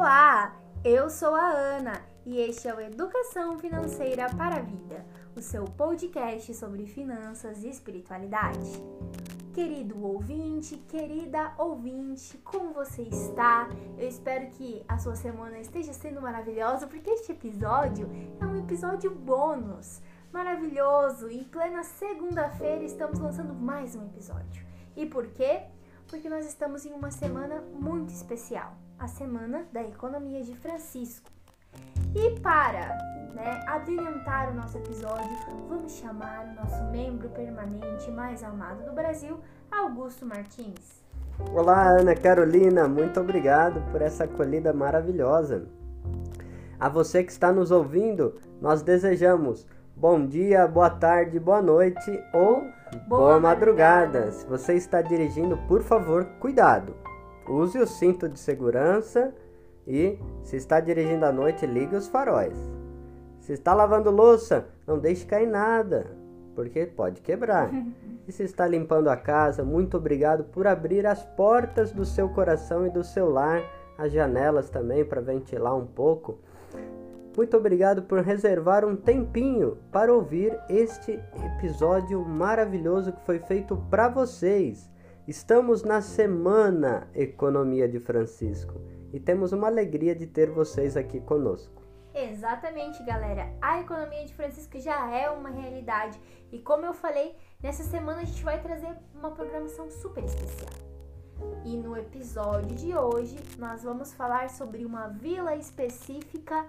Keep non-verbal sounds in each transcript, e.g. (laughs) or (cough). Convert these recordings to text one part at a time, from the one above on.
Olá, eu sou a Ana e este é o Educação Financeira para a Vida, o seu podcast sobre finanças e espiritualidade. Querido ouvinte, querida ouvinte, como você está? Eu espero que a sua semana esteja sendo maravilhosa, porque este episódio é um episódio bônus maravilhoso. Em plena segunda-feira estamos lançando mais um episódio. E por quê? Porque nós estamos em uma semana muito especial a Semana da Economia de Francisco. E para né, abrilhantar o nosso episódio, vamos chamar o nosso membro permanente mais amado do Brasil, Augusto Martins. Olá, Ana Carolina, muito obrigado por essa acolhida maravilhosa. A você que está nos ouvindo, nós desejamos bom dia, boa tarde, boa noite ou boa, madrugada. Se você está dirigindo, por favor, cuidado. Use o cinto de segurança e, se está dirigindo à noite, ligue os faróis. Se está lavando louça, não deixe cair nada, porque pode quebrar. (laughs) E se está limpando a casa, muito obrigado por abrir as portas do seu coração e do seu lar, as janelas também para ventilar um pouco. Muito obrigado por reservar um tempinho para ouvir este episódio maravilhoso que foi feito para vocês. Estamos na semana Economia de Francisco e temos uma alegria de ter vocês aqui conosco. Exatamente, galera. A economia de Francisco já é uma realidade e como eu falei, nessa semana a gente vai trazer uma programação super especial. E no episódio de hoje nós vamos falar sobre uma vila específica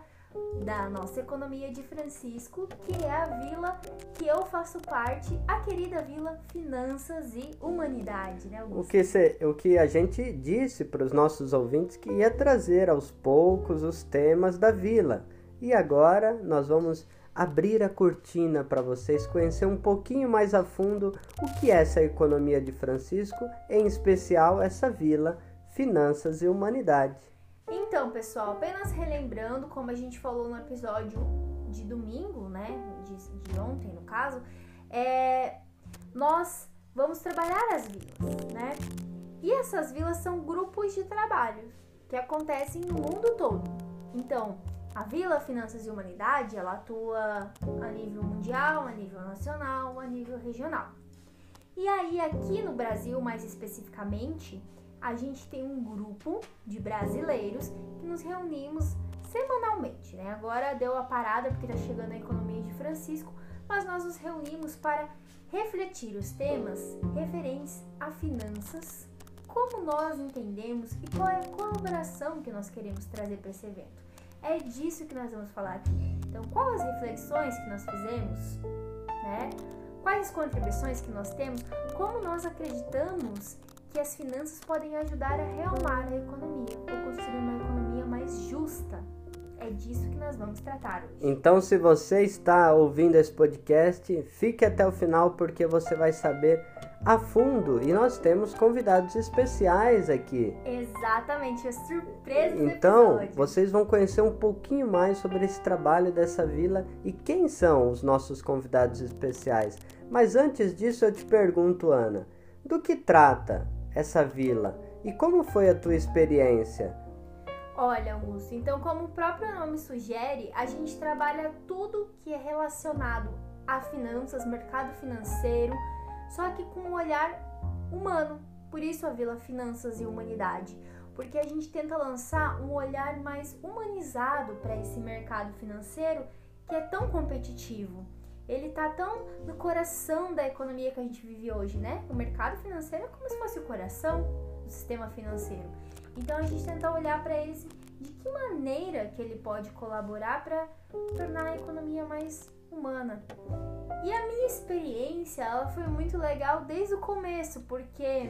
da nossa economia de Francisco, que é a vila que eu faço parte, a querida vila Finanças e Humanidade, né, Augusto? O que, se, o que a gente disse para os nossos ouvintes que ia trazer aos poucos os temas da vila. E agora nós vamos abrir a cortina para vocês conhecer um pouquinho mais a fundo o que é essa economia de Francisco, em especial essa vila Finanças e Humanidade. Então, pessoal, apenas relembrando, como a gente falou no episódio de domingo, né? De, de ontem, no caso, é, nós vamos trabalhar as vilas, né? E essas vilas são grupos de trabalho que acontecem no mundo todo. Então, a Vila Finanças e Humanidade, ela atua a nível mundial, a nível nacional, a nível regional. E aí, aqui no Brasil, mais especificamente, a gente tem um grupo de brasileiros que nos reunimos semanalmente, né? Agora deu a parada porque está chegando a economia de Francisco, mas nós nos reunimos para refletir os temas referentes a finanças, como nós entendemos e qual é a colaboração que nós queremos trazer para esse evento. É disso que nós vamos falar aqui. Então, quais as reflexões que nós fizemos, né? Quais as contribuições que nós temos, como nós acreditamos que as finanças podem ajudar a realmar a economia ou construir uma economia mais justa. É disso que nós vamos tratar hoje. Então, se você está ouvindo esse podcast, fique até o final porque você vai saber a fundo e nós temos convidados especiais aqui. Exatamente, é surpresa. Então, vocês vão conhecer um pouquinho mais sobre esse trabalho dessa vila e quem são os nossos convidados especiais. Mas antes disso, eu te pergunto, Ana, do que trata essa vila. E como foi a tua experiência? Olha, Augusto, então como o próprio nome sugere, a gente trabalha tudo que é relacionado a finanças, mercado financeiro, só que com um olhar humano. Por isso a Vila Finanças e Humanidade, porque a gente tenta lançar um olhar mais humanizado para esse mercado financeiro que é tão competitivo ele tá tão no coração da economia que a gente vive hoje, né? O mercado financeiro é como se fosse o coração do sistema financeiro. Então a gente tenta olhar para ele de que maneira que ele pode colaborar para tornar a economia mais humana. E a minha experiência, ela foi muito legal desde o começo, porque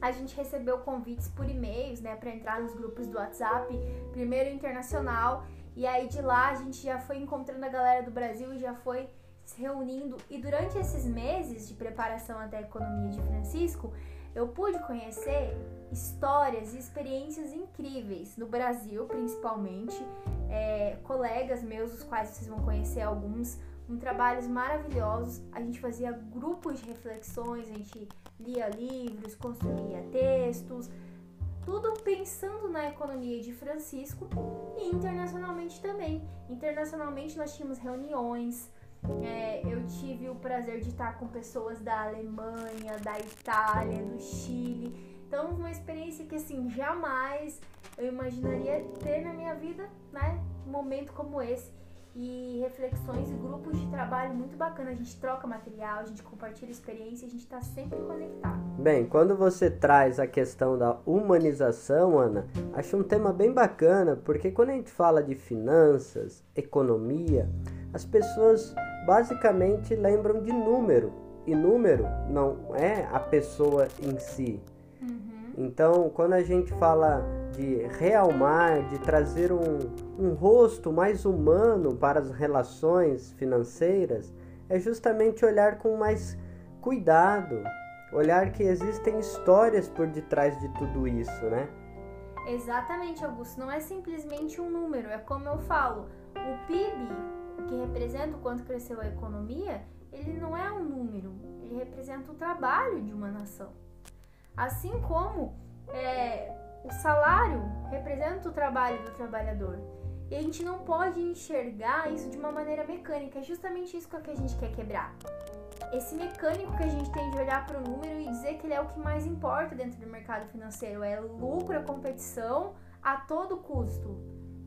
a gente recebeu convites por e-mails, né, para entrar nos grupos do WhatsApp, primeiro internacional, e aí de lá a gente já foi encontrando a galera do Brasil e já foi se reunindo. E durante esses meses de preparação até a economia de Francisco, eu pude conhecer histórias e experiências incríveis no Brasil, principalmente. É, colegas meus, os quais vocês vão conhecer alguns, um trabalhos maravilhosos. A gente fazia grupos de reflexões, a gente lia livros, construía textos, Tudo pensando na economia de Francisco e internacionalmente também. Internacionalmente nós tínhamos reuniões, é, eu tive o prazer de estar com pessoas da Alemanha, da Itália, do Chile. Então, uma experiência que assim jamais eu imaginaria ter na minha vida, né? Um momento como esse e reflexões e grupos de trabalho muito bacana. A gente troca material, a gente compartilha experiência, a gente está sempre conectado. Bem, quando você traz a questão da humanização, Ana, acho um tema bem bacana, porque quando a gente fala de finanças, economia, as pessoas basicamente lembram de número, e número não é a pessoa em si. Uhum. Então, quando a gente fala de realmar, de trazer um, um rosto mais humano para as relações financeiras, é justamente olhar com mais cuidado, olhar que existem histórias por detrás de tudo isso, né? Exatamente, Augusto. Não é simplesmente um número, é como eu falo. O PIB, que representa o quanto cresceu a economia, ele não é um número, ele representa o trabalho de uma nação. Assim como é, o salário representa o trabalho do trabalhador. E a gente não pode enxergar isso de uma maneira mecânica. É justamente isso que a gente quer quebrar. Esse mecânico que a gente tem de olhar para o número e dizer que ele é o que mais importa dentro do mercado financeiro. É lucro, é competição a todo custo.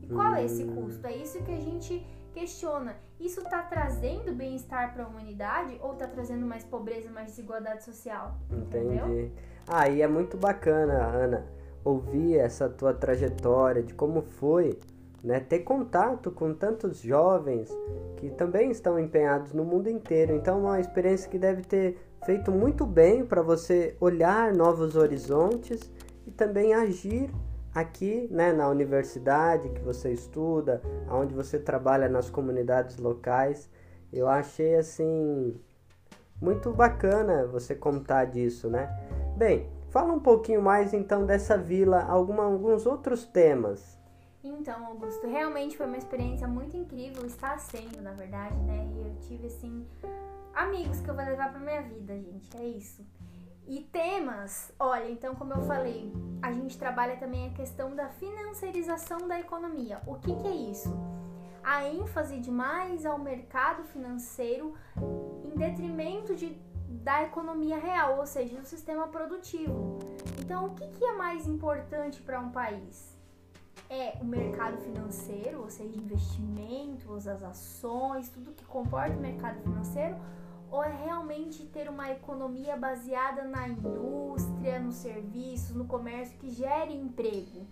E qual é esse custo? É isso que a gente questiona. Isso está trazendo bem-estar para a humanidade ou está trazendo mais pobreza, mais desigualdade social? Entendi. Entendeu? Ah, e é muito bacana, Ana ouvir essa tua trajetória, de como foi, né, ter contato com tantos jovens que também estão empenhados no mundo inteiro. Então, é uma experiência que deve ter feito muito bem para você olhar novos horizontes e também agir aqui, né, na universidade que você estuda, onde você trabalha nas comunidades locais. Eu achei assim muito bacana você contar disso, né? Bem, Fala um pouquinho mais então dessa vila, alguma, alguns outros temas. Então, Augusto, realmente foi uma experiência muito incrível, está sendo, na verdade, né? E eu tive assim amigos que eu vou levar para minha vida, gente, é isso. E temas, olha, então como eu falei, a gente trabalha também a questão da financiarização da economia. O que, que é isso? A ênfase demais ao mercado financeiro em detrimento de da economia real, ou seja, do sistema produtivo. Então, o que, que é mais importante para um país? É o mercado financeiro, ou seja, investimentos, as ações, tudo que comporta o mercado financeiro, ou é realmente ter uma economia baseada na indústria, nos serviços, no comércio que gere emprego?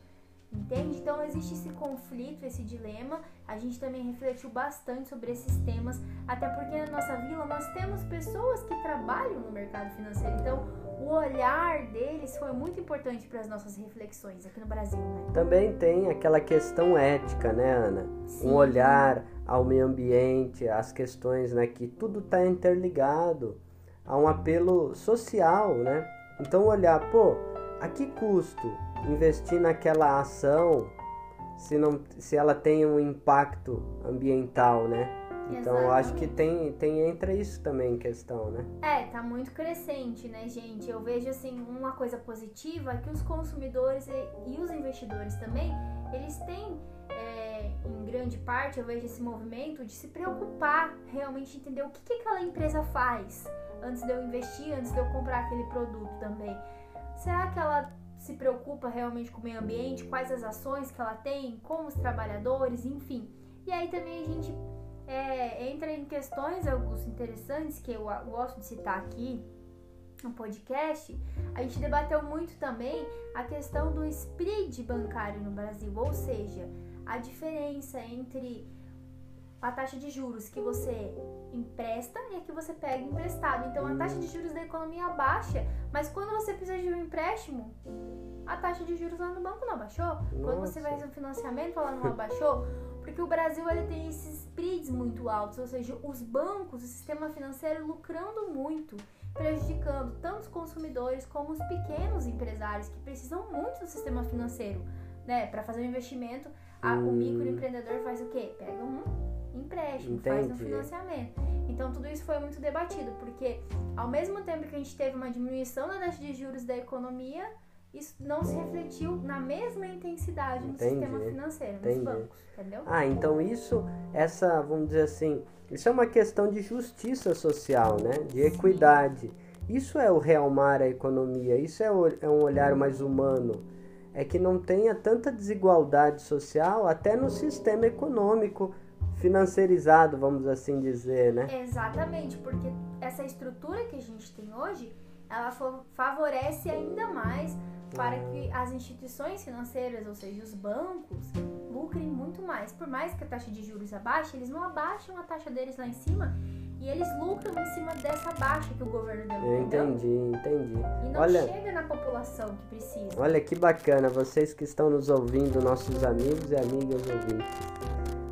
Entende? Então existe esse conflito, esse dilema. A gente também refletiu bastante sobre esses temas, até porque na nossa vila nós temos pessoas que trabalham no mercado financeiro. Então o olhar deles foi muito importante para as nossas reflexões aqui no Brasil. Né? Também tem aquela questão ética, né, Ana? Sim. Um olhar ao meio ambiente, às questões, né, que tudo está interligado a um apelo social, né? Então olhar, pô, a que custo investir naquela ação se, não, se ela tem um impacto ambiental, né? Então eu acho que tem, tem entra isso também em questão, né? É, tá muito crescente, né, gente? Eu vejo assim uma coisa positiva é que os consumidores e, e os investidores também, eles têm é, em grande parte eu vejo esse movimento de se preocupar realmente entender o que, que aquela empresa faz antes de eu investir, antes de eu comprar aquele produto também. Será que ela se preocupa realmente com o meio ambiente, quais as ações que ela tem, com os trabalhadores, enfim. E aí também a gente é, entra em questões, alguns interessantes, que eu gosto de citar aqui no podcast. A gente debateu muito também a questão do spread bancário no Brasil, ou seja, a diferença entre a taxa de juros que você empresta e a que você pega emprestado. Então a taxa de juros da economia baixa, mas quando você precisa de um empréstimo, a taxa de juros lá no banco não abaixou. Nossa. Quando você fazer um financiamento, ela não abaixou. Porque o Brasil ele tem esses spreads muito altos, ou seja, os bancos, o sistema financeiro lucrando muito, prejudicando tanto os consumidores como os pequenos empresários que precisam muito do sistema financeiro, né? Para fazer um investimento, a, hum. o microempreendedor faz o quê? Pega um empréstimo, Entendi. faz um financiamento. Então tudo isso foi muito debatido, porque ao mesmo tempo que a gente teve uma diminuição da taxa de juros da economia, isso não se refletiu na mesma intensidade no Entendi. sistema financeiro, Entendi. nos bancos, entendeu? Ah, então isso, essa, vamos dizer assim, isso é uma questão de justiça social, né? De equidade. Isso é o realmar a economia, isso é, o, é um olhar mais humano. É que não tenha tanta desigualdade social até no sistema econômico financeirizado, vamos assim dizer, né? Exatamente, porque essa estrutura que a gente tem hoje, ela favorece ainda mais para que as instituições financeiras, ou seja, os bancos, lucrem muito mais. Por mais que a taxa de juros abaixe, eles não abaixam a taxa deles lá em cima e eles lucram em cima dessa baixa que o governo deu. Eu entendi, entendi. E não olha, chega na população que precisa. Olha que bacana, vocês que estão nos ouvindo, nossos amigos e amigas ouvintes.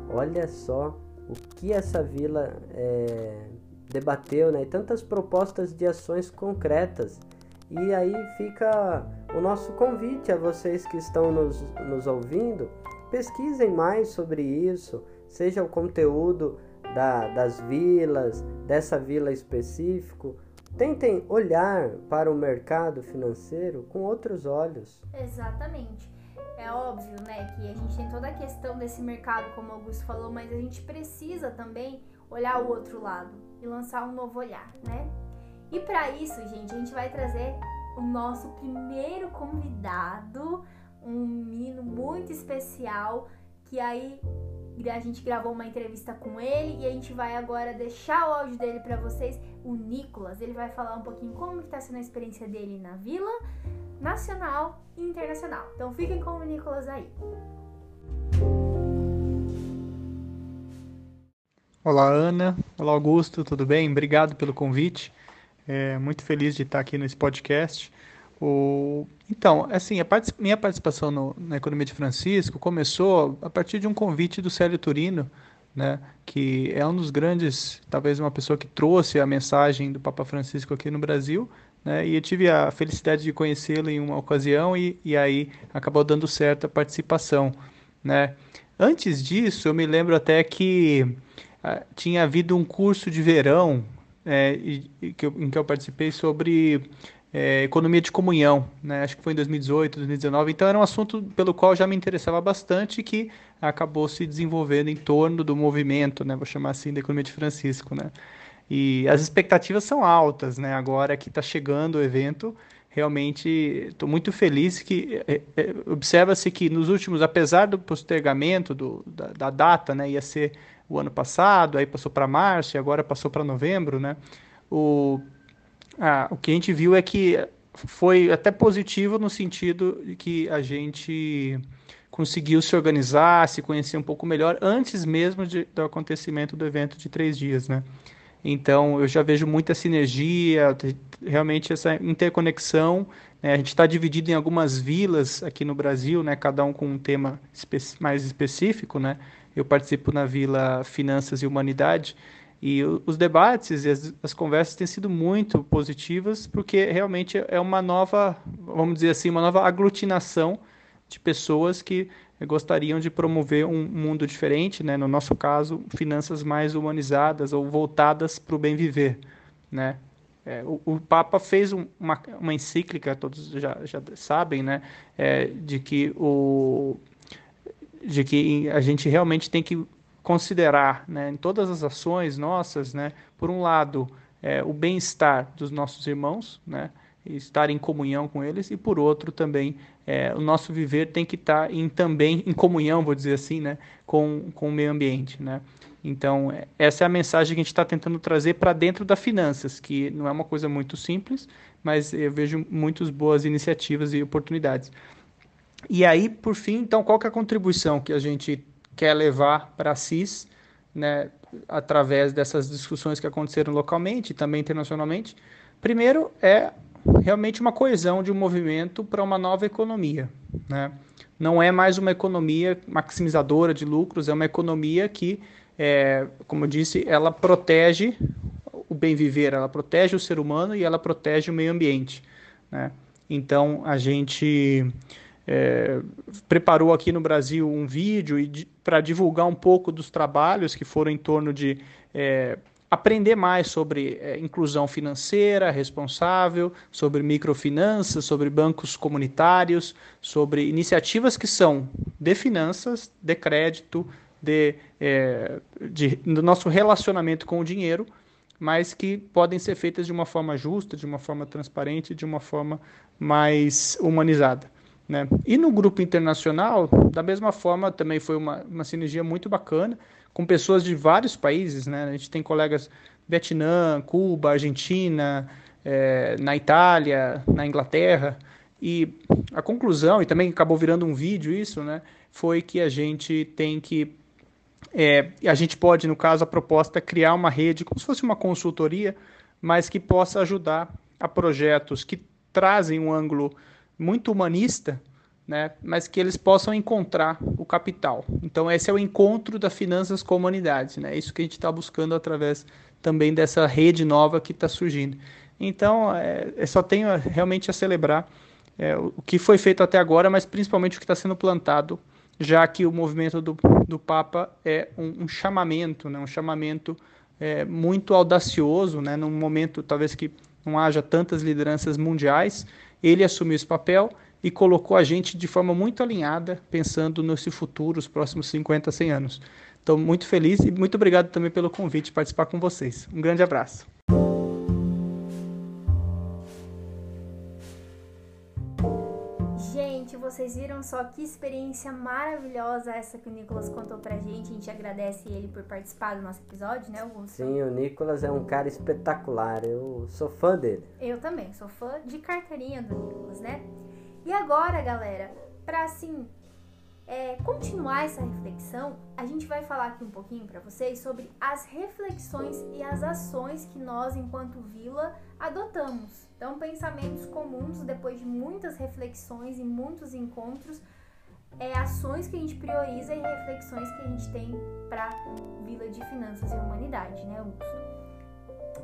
Olha só o que essa vila é, debateu, né? E tantas propostas de ações concretas. E aí fica o nosso convite a vocês que estão nos, nos ouvindo, pesquisem mais sobre isso, seja o conteúdo da, das vilas, dessa vila específico. Tentem olhar para o mercado financeiro com outros olhos. Exatamente. É óbvio, né, que a gente tem toda a questão desse mercado, como o Augusto falou, mas a gente precisa também olhar o outro lado e lançar um novo olhar, né? E para isso, gente, a gente vai trazer o nosso primeiro convidado, um menino muito especial, que aí a gente gravou uma entrevista com ele e a gente vai agora deixar o áudio dele para vocês, o Nicolas. Ele vai falar um pouquinho como está sendo a experiência dele na Vila Nacional e Internacional. Então fiquem com o Nicolas aí. Olá, Ana. Olá, Augusto. Tudo bem? Obrigado pelo convite. É, muito feliz de estar aqui nesse podcast. O... Então, assim, a minha participação no... na Economia de Francisco começou a partir de um convite do Célio Turino, né, que é um dos grandes, talvez uma pessoa que trouxe a mensagem do Papa Francisco aqui no Brasil, né, e eu tive a felicidade de conhecê-lo em uma ocasião e, e aí acabou dando certo a participação, né. Antes disso, eu me lembro até que ah, tinha havido um curso de verão é, que eu, em que eu participei sobre é, economia de comunhão, né? acho que foi em 2018, 2019. Então era um assunto pelo qual já me interessava bastante e que acabou se desenvolvendo em torno do movimento, né? vou chamar assim, da economia de Francisco. Né? E as expectativas são altas, né? agora que está chegando o evento, realmente estou muito feliz que é, é, observa-se que nos últimos, apesar do postergamento do, da, da, data, né, ia ser o ano passado, aí passou para março e agora passou para novembro, né? O, ah, o que a gente viu é que foi até positivo no sentido de que a gente conseguiu se organizar, se conhecer um pouco melhor antes mesmo de, do acontecimento do evento de três dias, né? Então eu já vejo muita sinergia, realmente essa interconexão. Né? A gente está dividido em algumas vilas aqui no Brasil, né? Cada um com um tema espe mais específico, né? Eu participo na Vila Finanças e Humanidade e os debates e as, as, conversas têm sido muito positivas porque realmente é uma nova, vamos dizer assim, uma nova aglutinação de pessoas que gostariam de promover um mundo diferente, né? no nosso caso, finanças mais humanizadas ou voltadas para o bem viver. Né? É, o, o, Papa fez um, uma, uma encíclica, todos já, já sabem, né? É, de que o de que a gente realmente tem que considerar né, em todas as ações nossas, né, por um lado, é, o bem-estar dos nossos irmãos, né, estar em comunhão com eles, e por outro também é, o nosso viver tem que estar em, também em comunhão, vou dizer assim, né, com, com o meio ambiente. Né? Então, essa é a mensagem que a gente está tentando trazer para dentro das finanças, que não é uma coisa muito simples, mas eu vejo muitas boas iniciativas e oportunidades. E aí, por fim, então, qual que é a contribuição que a gente quer levar para a CIS, né, através dessas discussões que aconteceram localmente e também internacionalmente? Primeiro é realmente uma coesão de um movimento para uma nova economia, né? Não é mais uma economia maximizadora de lucros, é uma economia que, é, como eu disse, ela protege o bem viver, ela protege o ser humano e ela protege o meio ambiente, né? Então a gente é, preparou aqui no Brasil um vídeo para divulgar um pouco dos trabalhos que foram em torno de é, aprender mais sobre é, inclusão financeira responsável, sobre microfinanças, sobre bancos comunitários, sobre iniciativas que são de finanças, de crédito, de, é, de, do nosso relacionamento com o dinheiro, mas que podem ser feitas de uma forma justa, de uma forma transparente, de uma forma mais humanizada. Né? E no grupo internacional, da mesma forma, também foi uma, uma sinergia muito bacana, com pessoas de vários países. Né? A gente tem colegas Vietnã, Cuba, Argentina, é, na Itália, na Inglaterra. E a conclusão, e também acabou virando um vídeo isso, né, foi que a gente tem que. É, a gente pode, no caso, a proposta é criar uma rede, como se fosse uma consultoria, mas que possa ajudar a projetos que trazem um ângulo muito humanista, né, mas que eles possam encontrar o capital. Então, esse é o encontro da finanças com a humanidade. Né? É isso que a gente está buscando através também dessa rede nova que está surgindo. Então, é, eu só tenho realmente a celebrar é, o que foi feito até agora, mas principalmente o que está sendo plantado, já que o movimento do, do Papa é um, um chamamento, né? um chamamento é, muito audacioso, né? num momento talvez que não haja tantas lideranças mundiais, ele assumiu esse papel e colocou a gente de forma muito alinhada, pensando nesse futuro, os próximos 50, 100 anos. Estou muito feliz e muito obrigado também pelo convite de participar com vocês. Um grande abraço. Gente, vocês viram só que experiência maravilhosa essa que o Nicolas contou pra gente. A gente agradece ele por participar do nosso episódio, né, Augusto? Sim, o Nicolas é um cara espetacular. Eu sou fã dele. Eu também, sou fã de carteirinha do Nicolas, né? E agora, galera, para assim é, continuar essa reflexão, a gente vai falar aqui um pouquinho para vocês sobre as reflexões e as ações que nós, enquanto vila, adotamos. Então, pensamentos comuns depois de muitas reflexões e muitos encontros, é, ações que a gente prioriza e reflexões que a gente tem para Vila de Finanças e Humanidade, né, Augusto?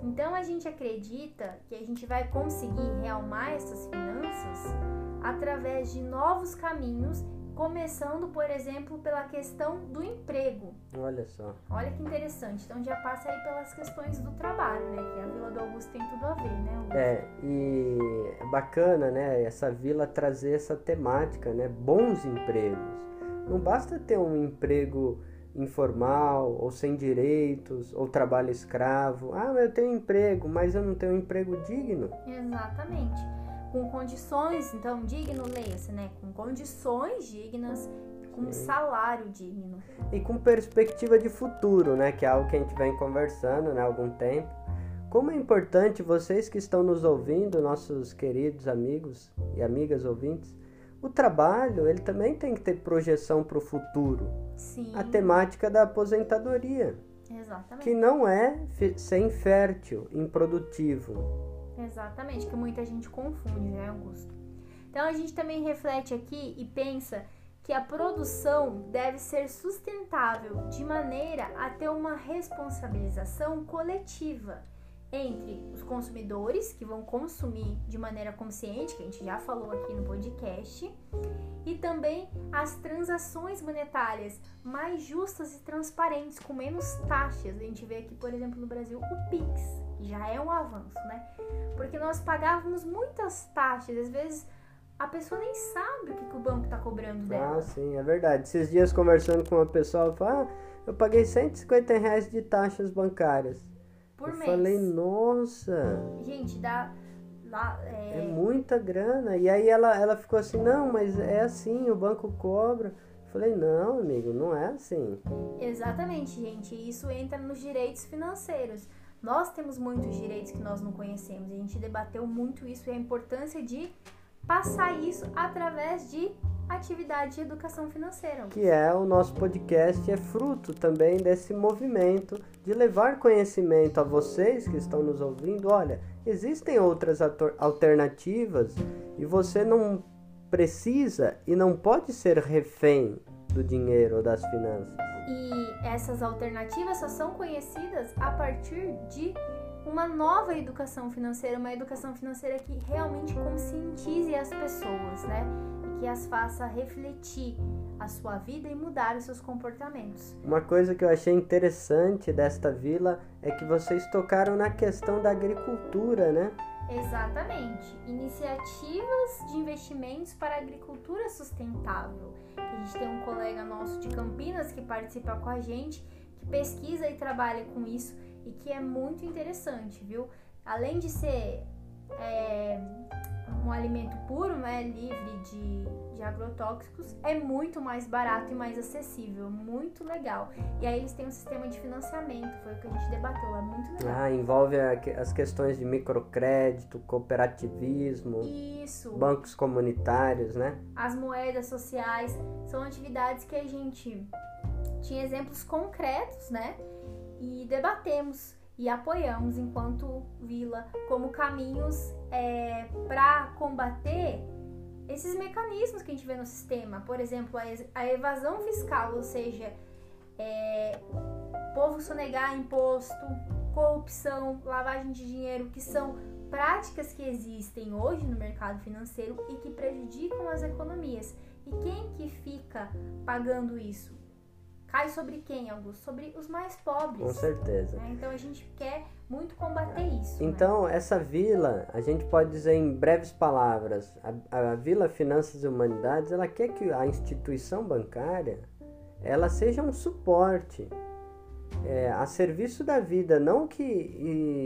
Então a gente acredita que a gente vai conseguir realmar essas finanças através de novos caminhos, começando, por exemplo, pela questão do emprego. Olha só. Olha que interessante. Então já passa aí pelas questões do trabalho, né? Que a Vila do Augusto tem tudo a ver, né? Augusto? É, e é bacana, né? Essa vila trazer essa temática, né? Bons empregos. Não basta ter um emprego informal ou sem direitos ou trabalho escravo. Ah, eu tenho emprego, mas eu não tenho um emprego digno. Exatamente. Com condições, então, digno, leia-se, né? Com condições dignas, com um salário digno. E com perspectiva de futuro, né? Que é algo que a gente vem conversando né, há algum tempo. Como é importante vocês que estão nos ouvindo, nossos queridos amigos e amigas ouvintes, o trabalho ele também tem que ter projeção para o futuro. Sim. A temática da aposentadoria, Exatamente. que não é ser infértil, improdutivo. Exatamente, que muita gente confunde, né, Augusto? Então a gente também reflete aqui e pensa que a produção deve ser sustentável de maneira a ter uma responsabilização coletiva entre os consumidores que vão consumir de maneira consciente, que a gente já falou aqui no podcast, e também as transações monetárias mais justas e transparentes, com menos taxas. A gente vê aqui, por exemplo, no Brasil, o Pix, já é um avanço, né? Porque nós pagávamos muitas taxas, às vezes a pessoa nem sabe o que, que o banco está cobrando dela. Ah, sim, é verdade. Esses dias conversando com uma pessoa, ela falou, ah, eu paguei 150 reais de taxas bancárias. por eu mês. falei, nossa, Gente, dá lá. é É, muita grana. E aí ela, ela ficou assim, não, mas é assim, o banco cobra. Eu falei, não, amigo, não é assim. Exatamente, gente. Isso entra nos direitos financeiros. Nós temos muitos direitos que nós não conhecemos. A gente debateu muito isso e a importância de passar isso através de atividade de educação financeira. que é o nosso podcast, é fruto também desse movimento de levar conhecimento a vocês que estão nos ouvindo. Olha, existem outras alternativas e você não precisa e não pode ser refém do dinheiro ou das finanças. E essas alternativas só são conhecidas a partir de uma nova educação financeira, uma educação financeira que realmente conscientize as pessoas, né? E que as faça refletir a sua vida e mudar os seus comportamentos. Uma coisa que eu achei interessante desta vila é que vocês tocaram na questão da agricultura, né? Exatamente. Iniciativas de investimentos para a agricultura sustentável. A gente tem um colega nosso de Campinas que participa com a gente, que pesquisa e trabalha com isso e que é muito interessante, viu? Além de ser é, um alimento puro, né, livre de, de agrotóxicos, é muito mais barato e mais acessível, muito legal. E aí eles têm um sistema de financiamento, foi o que a gente debateu, é muito legal. Ah, envolve as questões de microcrédito, cooperativismo, Isso. bancos comunitários, né? As moedas sociais são atividades que a gente tinha exemplos concretos, né? E debatemos e apoiamos enquanto vila como caminhos é, para combater esses mecanismos que a gente vê no sistema. Por exemplo, a evasão fiscal, ou seja, é, povo sonegar imposto, corrupção, lavagem de dinheiro, que são práticas que existem hoje no mercado financeiro e que prejudicam as economias. E quem que fica pagando isso? Cai sobre quem, Augusto? Sobre os mais pobres. Com certeza. Né? Então a gente quer muito combater isso. Né? Então, né? essa vila, a gente pode dizer em breves palavras, a, a Vila Finanças e Humanidades, ela quer que a instituição bancária ela seja um suporte é, a serviço da vida, não que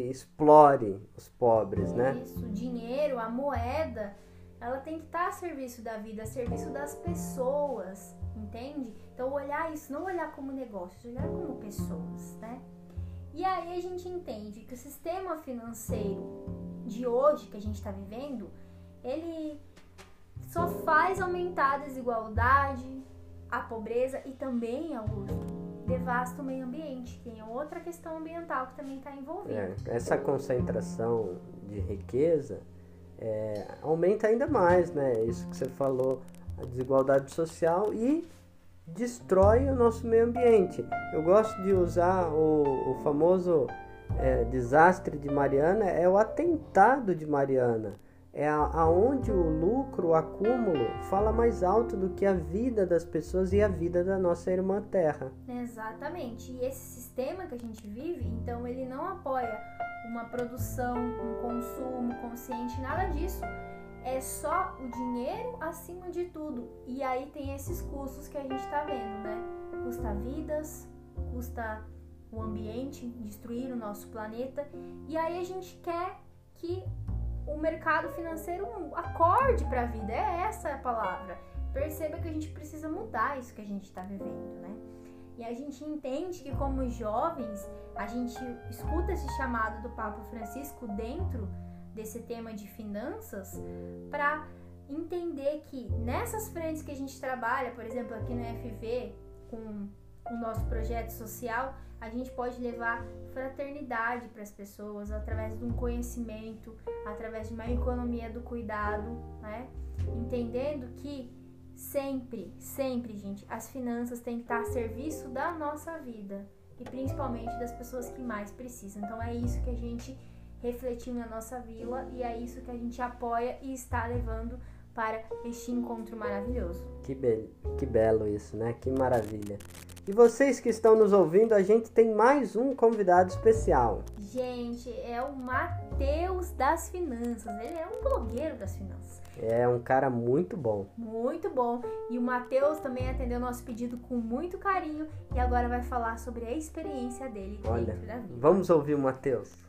explore os pobres, isso, né? Isso, o dinheiro, a moeda, ela tem que estar a serviço da vida, a serviço das pessoas, entende? Então, olhar isso, não olhar como negócios, olhar como pessoas, né? E aí a gente entende que o sistema financeiro de hoje que a gente está vivendo, ele só faz aumentar a desigualdade, a pobreza e também, Augusto, devasta o meio ambiente. Tem outra questão ambiental que também está envolvida. É, essa concentração de riqueza é, aumenta ainda mais, né? Isso que você falou, a desigualdade social e destrói o nosso meio ambiente. Eu gosto de usar o, o famoso é, desastre de Mariana, é o atentado de Mariana. É aonde o lucro, o acúmulo, fala mais alto do que a vida das pessoas e a vida da nossa irmã Terra. Exatamente. E esse sistema que a gente vive, então, ele não apoia uma produção, um consumo consciente, nada disso é só o dinheiro acima de tudo. E aí tem esses custos que a gente está vendo, né? Custa vidas, custa o ambiente, destruir o nosso planeta. E aí a gente quer que o mercado financeiro acorde para a vida. É essa a palavra. Perceba que a gente precisa mudar isso que a gente está vivendo, né? E a gente entende que como jovens, a gente escuta esse chamado do Papa Francisco dentro desse tema de finanças para entender que nessas frentes que a gente trabalha, por exemplo, aqui no FV, com o nosso projeto social, a gente pode levar fraternidade para as pessoas através de um conhecimento, através de uma economia do cuidado, né? Entendendo que sempre, sempre, gente, as finanças têm que estar a serviço da nossa vida e principalmente das pessoas que mais precisam. Então é isso que a gente refletindo na nossa vila e é isso que a gente apoia e está levando para este encontro maravilhoso. Que, be que belo isso, né? Que maravilha. E vocês que estão nos ouvindo, a gente tem mais um convidado especial. Gente, é o Matheus das Finanças. Ele é um blogueiro das finanças. É um cara muito bom. Muito bom. E o Matheus também atendeu nosso pedido com muito carinho e agora vai falar sobre a experiência dele Olha, dentro da vida. Vamos ouvir o Matheus.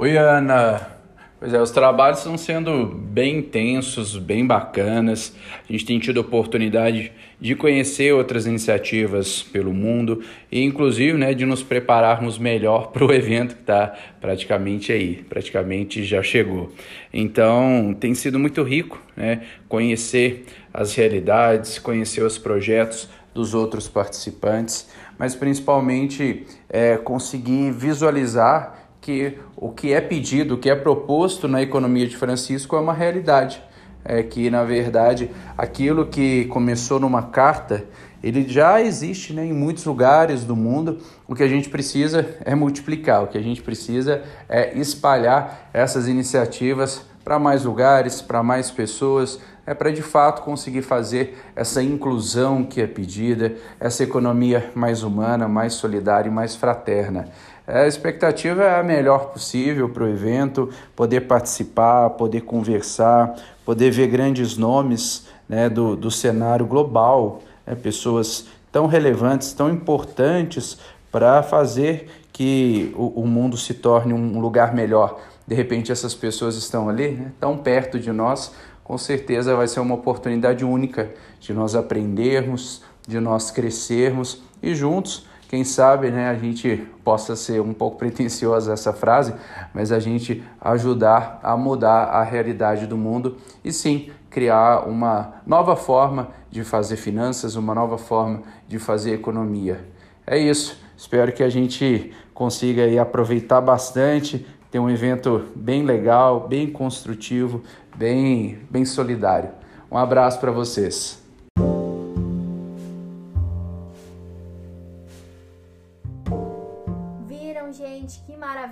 Oi, Ana. Pois é, os trabalhos estão sendo bem intensos, bem bacanas. A gente tem tido oportunidade de conhecer outras iniciativas pelo mundo e, inclusive, né, de nos prepararmos melhor (laughs) para o evento que está praticamente aí, praticamente já chegou. Então, tem sido muito rico né, conhecer as realidades, conhecer os projetos dos outros participantes, mas principalmente é, conseguir visualizar que o que é pedido, o que é proposto na economia de Francisco é uma realidade. É que, na verdade, aquilo que começou numa carta ele já existe né, em muitos lugares do mundo. O que a gente precisa é multiplicar, o que a gente precisa é espalhar essas iniciativas para mais lugares, para mais pessoas, é para de fato conseguir fazer essa inclusão que é pedida, essa economia mais humana, mais solidária e mais fraterna. A expectativa é a melhor possível para o evento, poder participar, poder conversar, poder ver grandes nomes né, do, do cenário global, né, pessoas tão relevantes, tão importantes para fazer que o, o, mundo se torne um lugar melhor. De repente, essas pessoas estão ali, né, tão perto de nós, com certeza vai ser uma oportunidade única de nós aprendermos, de nós crescermos e juntos, quem sabe, né, a gente possa ser um pouco (laughs) pretensiosa essa frase, mas a gente ajudar a mudar a realidade do mundo e sim criar uma nova forma de fazer finanças, uma nova forma de fazer economia. É isso. Espero que a gente consiga aí aproveitar bastante, ter um evento bem legal, bem construtivo, bem, bem solidário. Um abraço para vocês.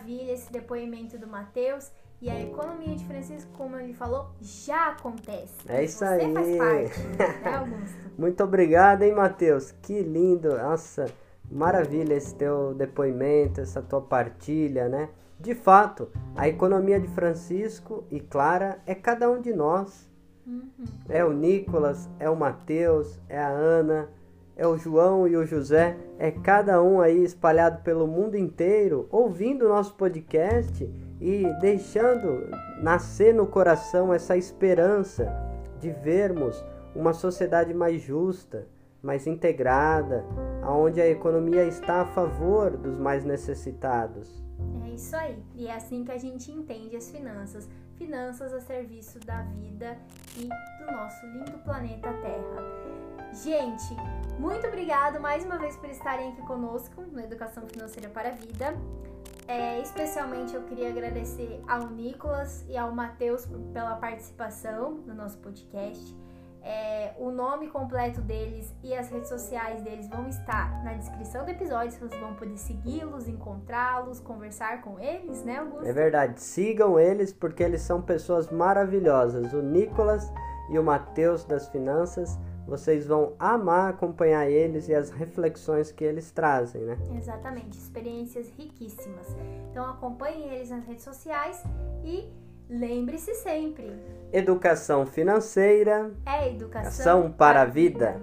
Maravilha esse depoimento do Matheus. E a economia de Francisco, como ele falou, já acontece. É isso Você aí. faz parte, (laughs) né, Augusto? Muito obrigado, hein, Matheus? Que lindo. Nossa, maravilha esse teu depoimento, essa tua partilha, né? De fato, a economia de Francisco e Clara é cada um de nós. Uhum. É o Nicolas, é o Mateus, é a Ana, é o João e o José, é cada um aí espalhado pelo mundo inteiro, ouvindo o nosso podcast e deixando nascer no coração essa esperança de vermos uma sociedade mais justa, mais integrada, onde a economia está a favor dos mais necessitados. É isso aí. E é assim que a gente entende as finanças. Finanças a serviço da vida e do nosso lindo planeta Terra. Gente, muito obrigado mais uma vez por estarem aqui conosco no Educação Financeira para a Vida. É, especialmente eu queria agradecer ao Nicolas e ao Matheus pela participação no nosso podcast. É, o nome completo deles e as redes sociais deles vão estar na descrição do episódio. Vocês vão poder segui-los, encontrá-los, conversar com eles, né, Augusto? É verdade, sigam eles porque eles são pessoas maravilhosas. O Nicolas e o Matheus das Finanças, vocês vão amar acompanhar eles e as reflexões que eles trazem, né? Exatamente, experiências riquíssimas. Então acompanhem eles nas redes sociais e lembre-se sempre: Educação financeira, é educação, ação para a vida.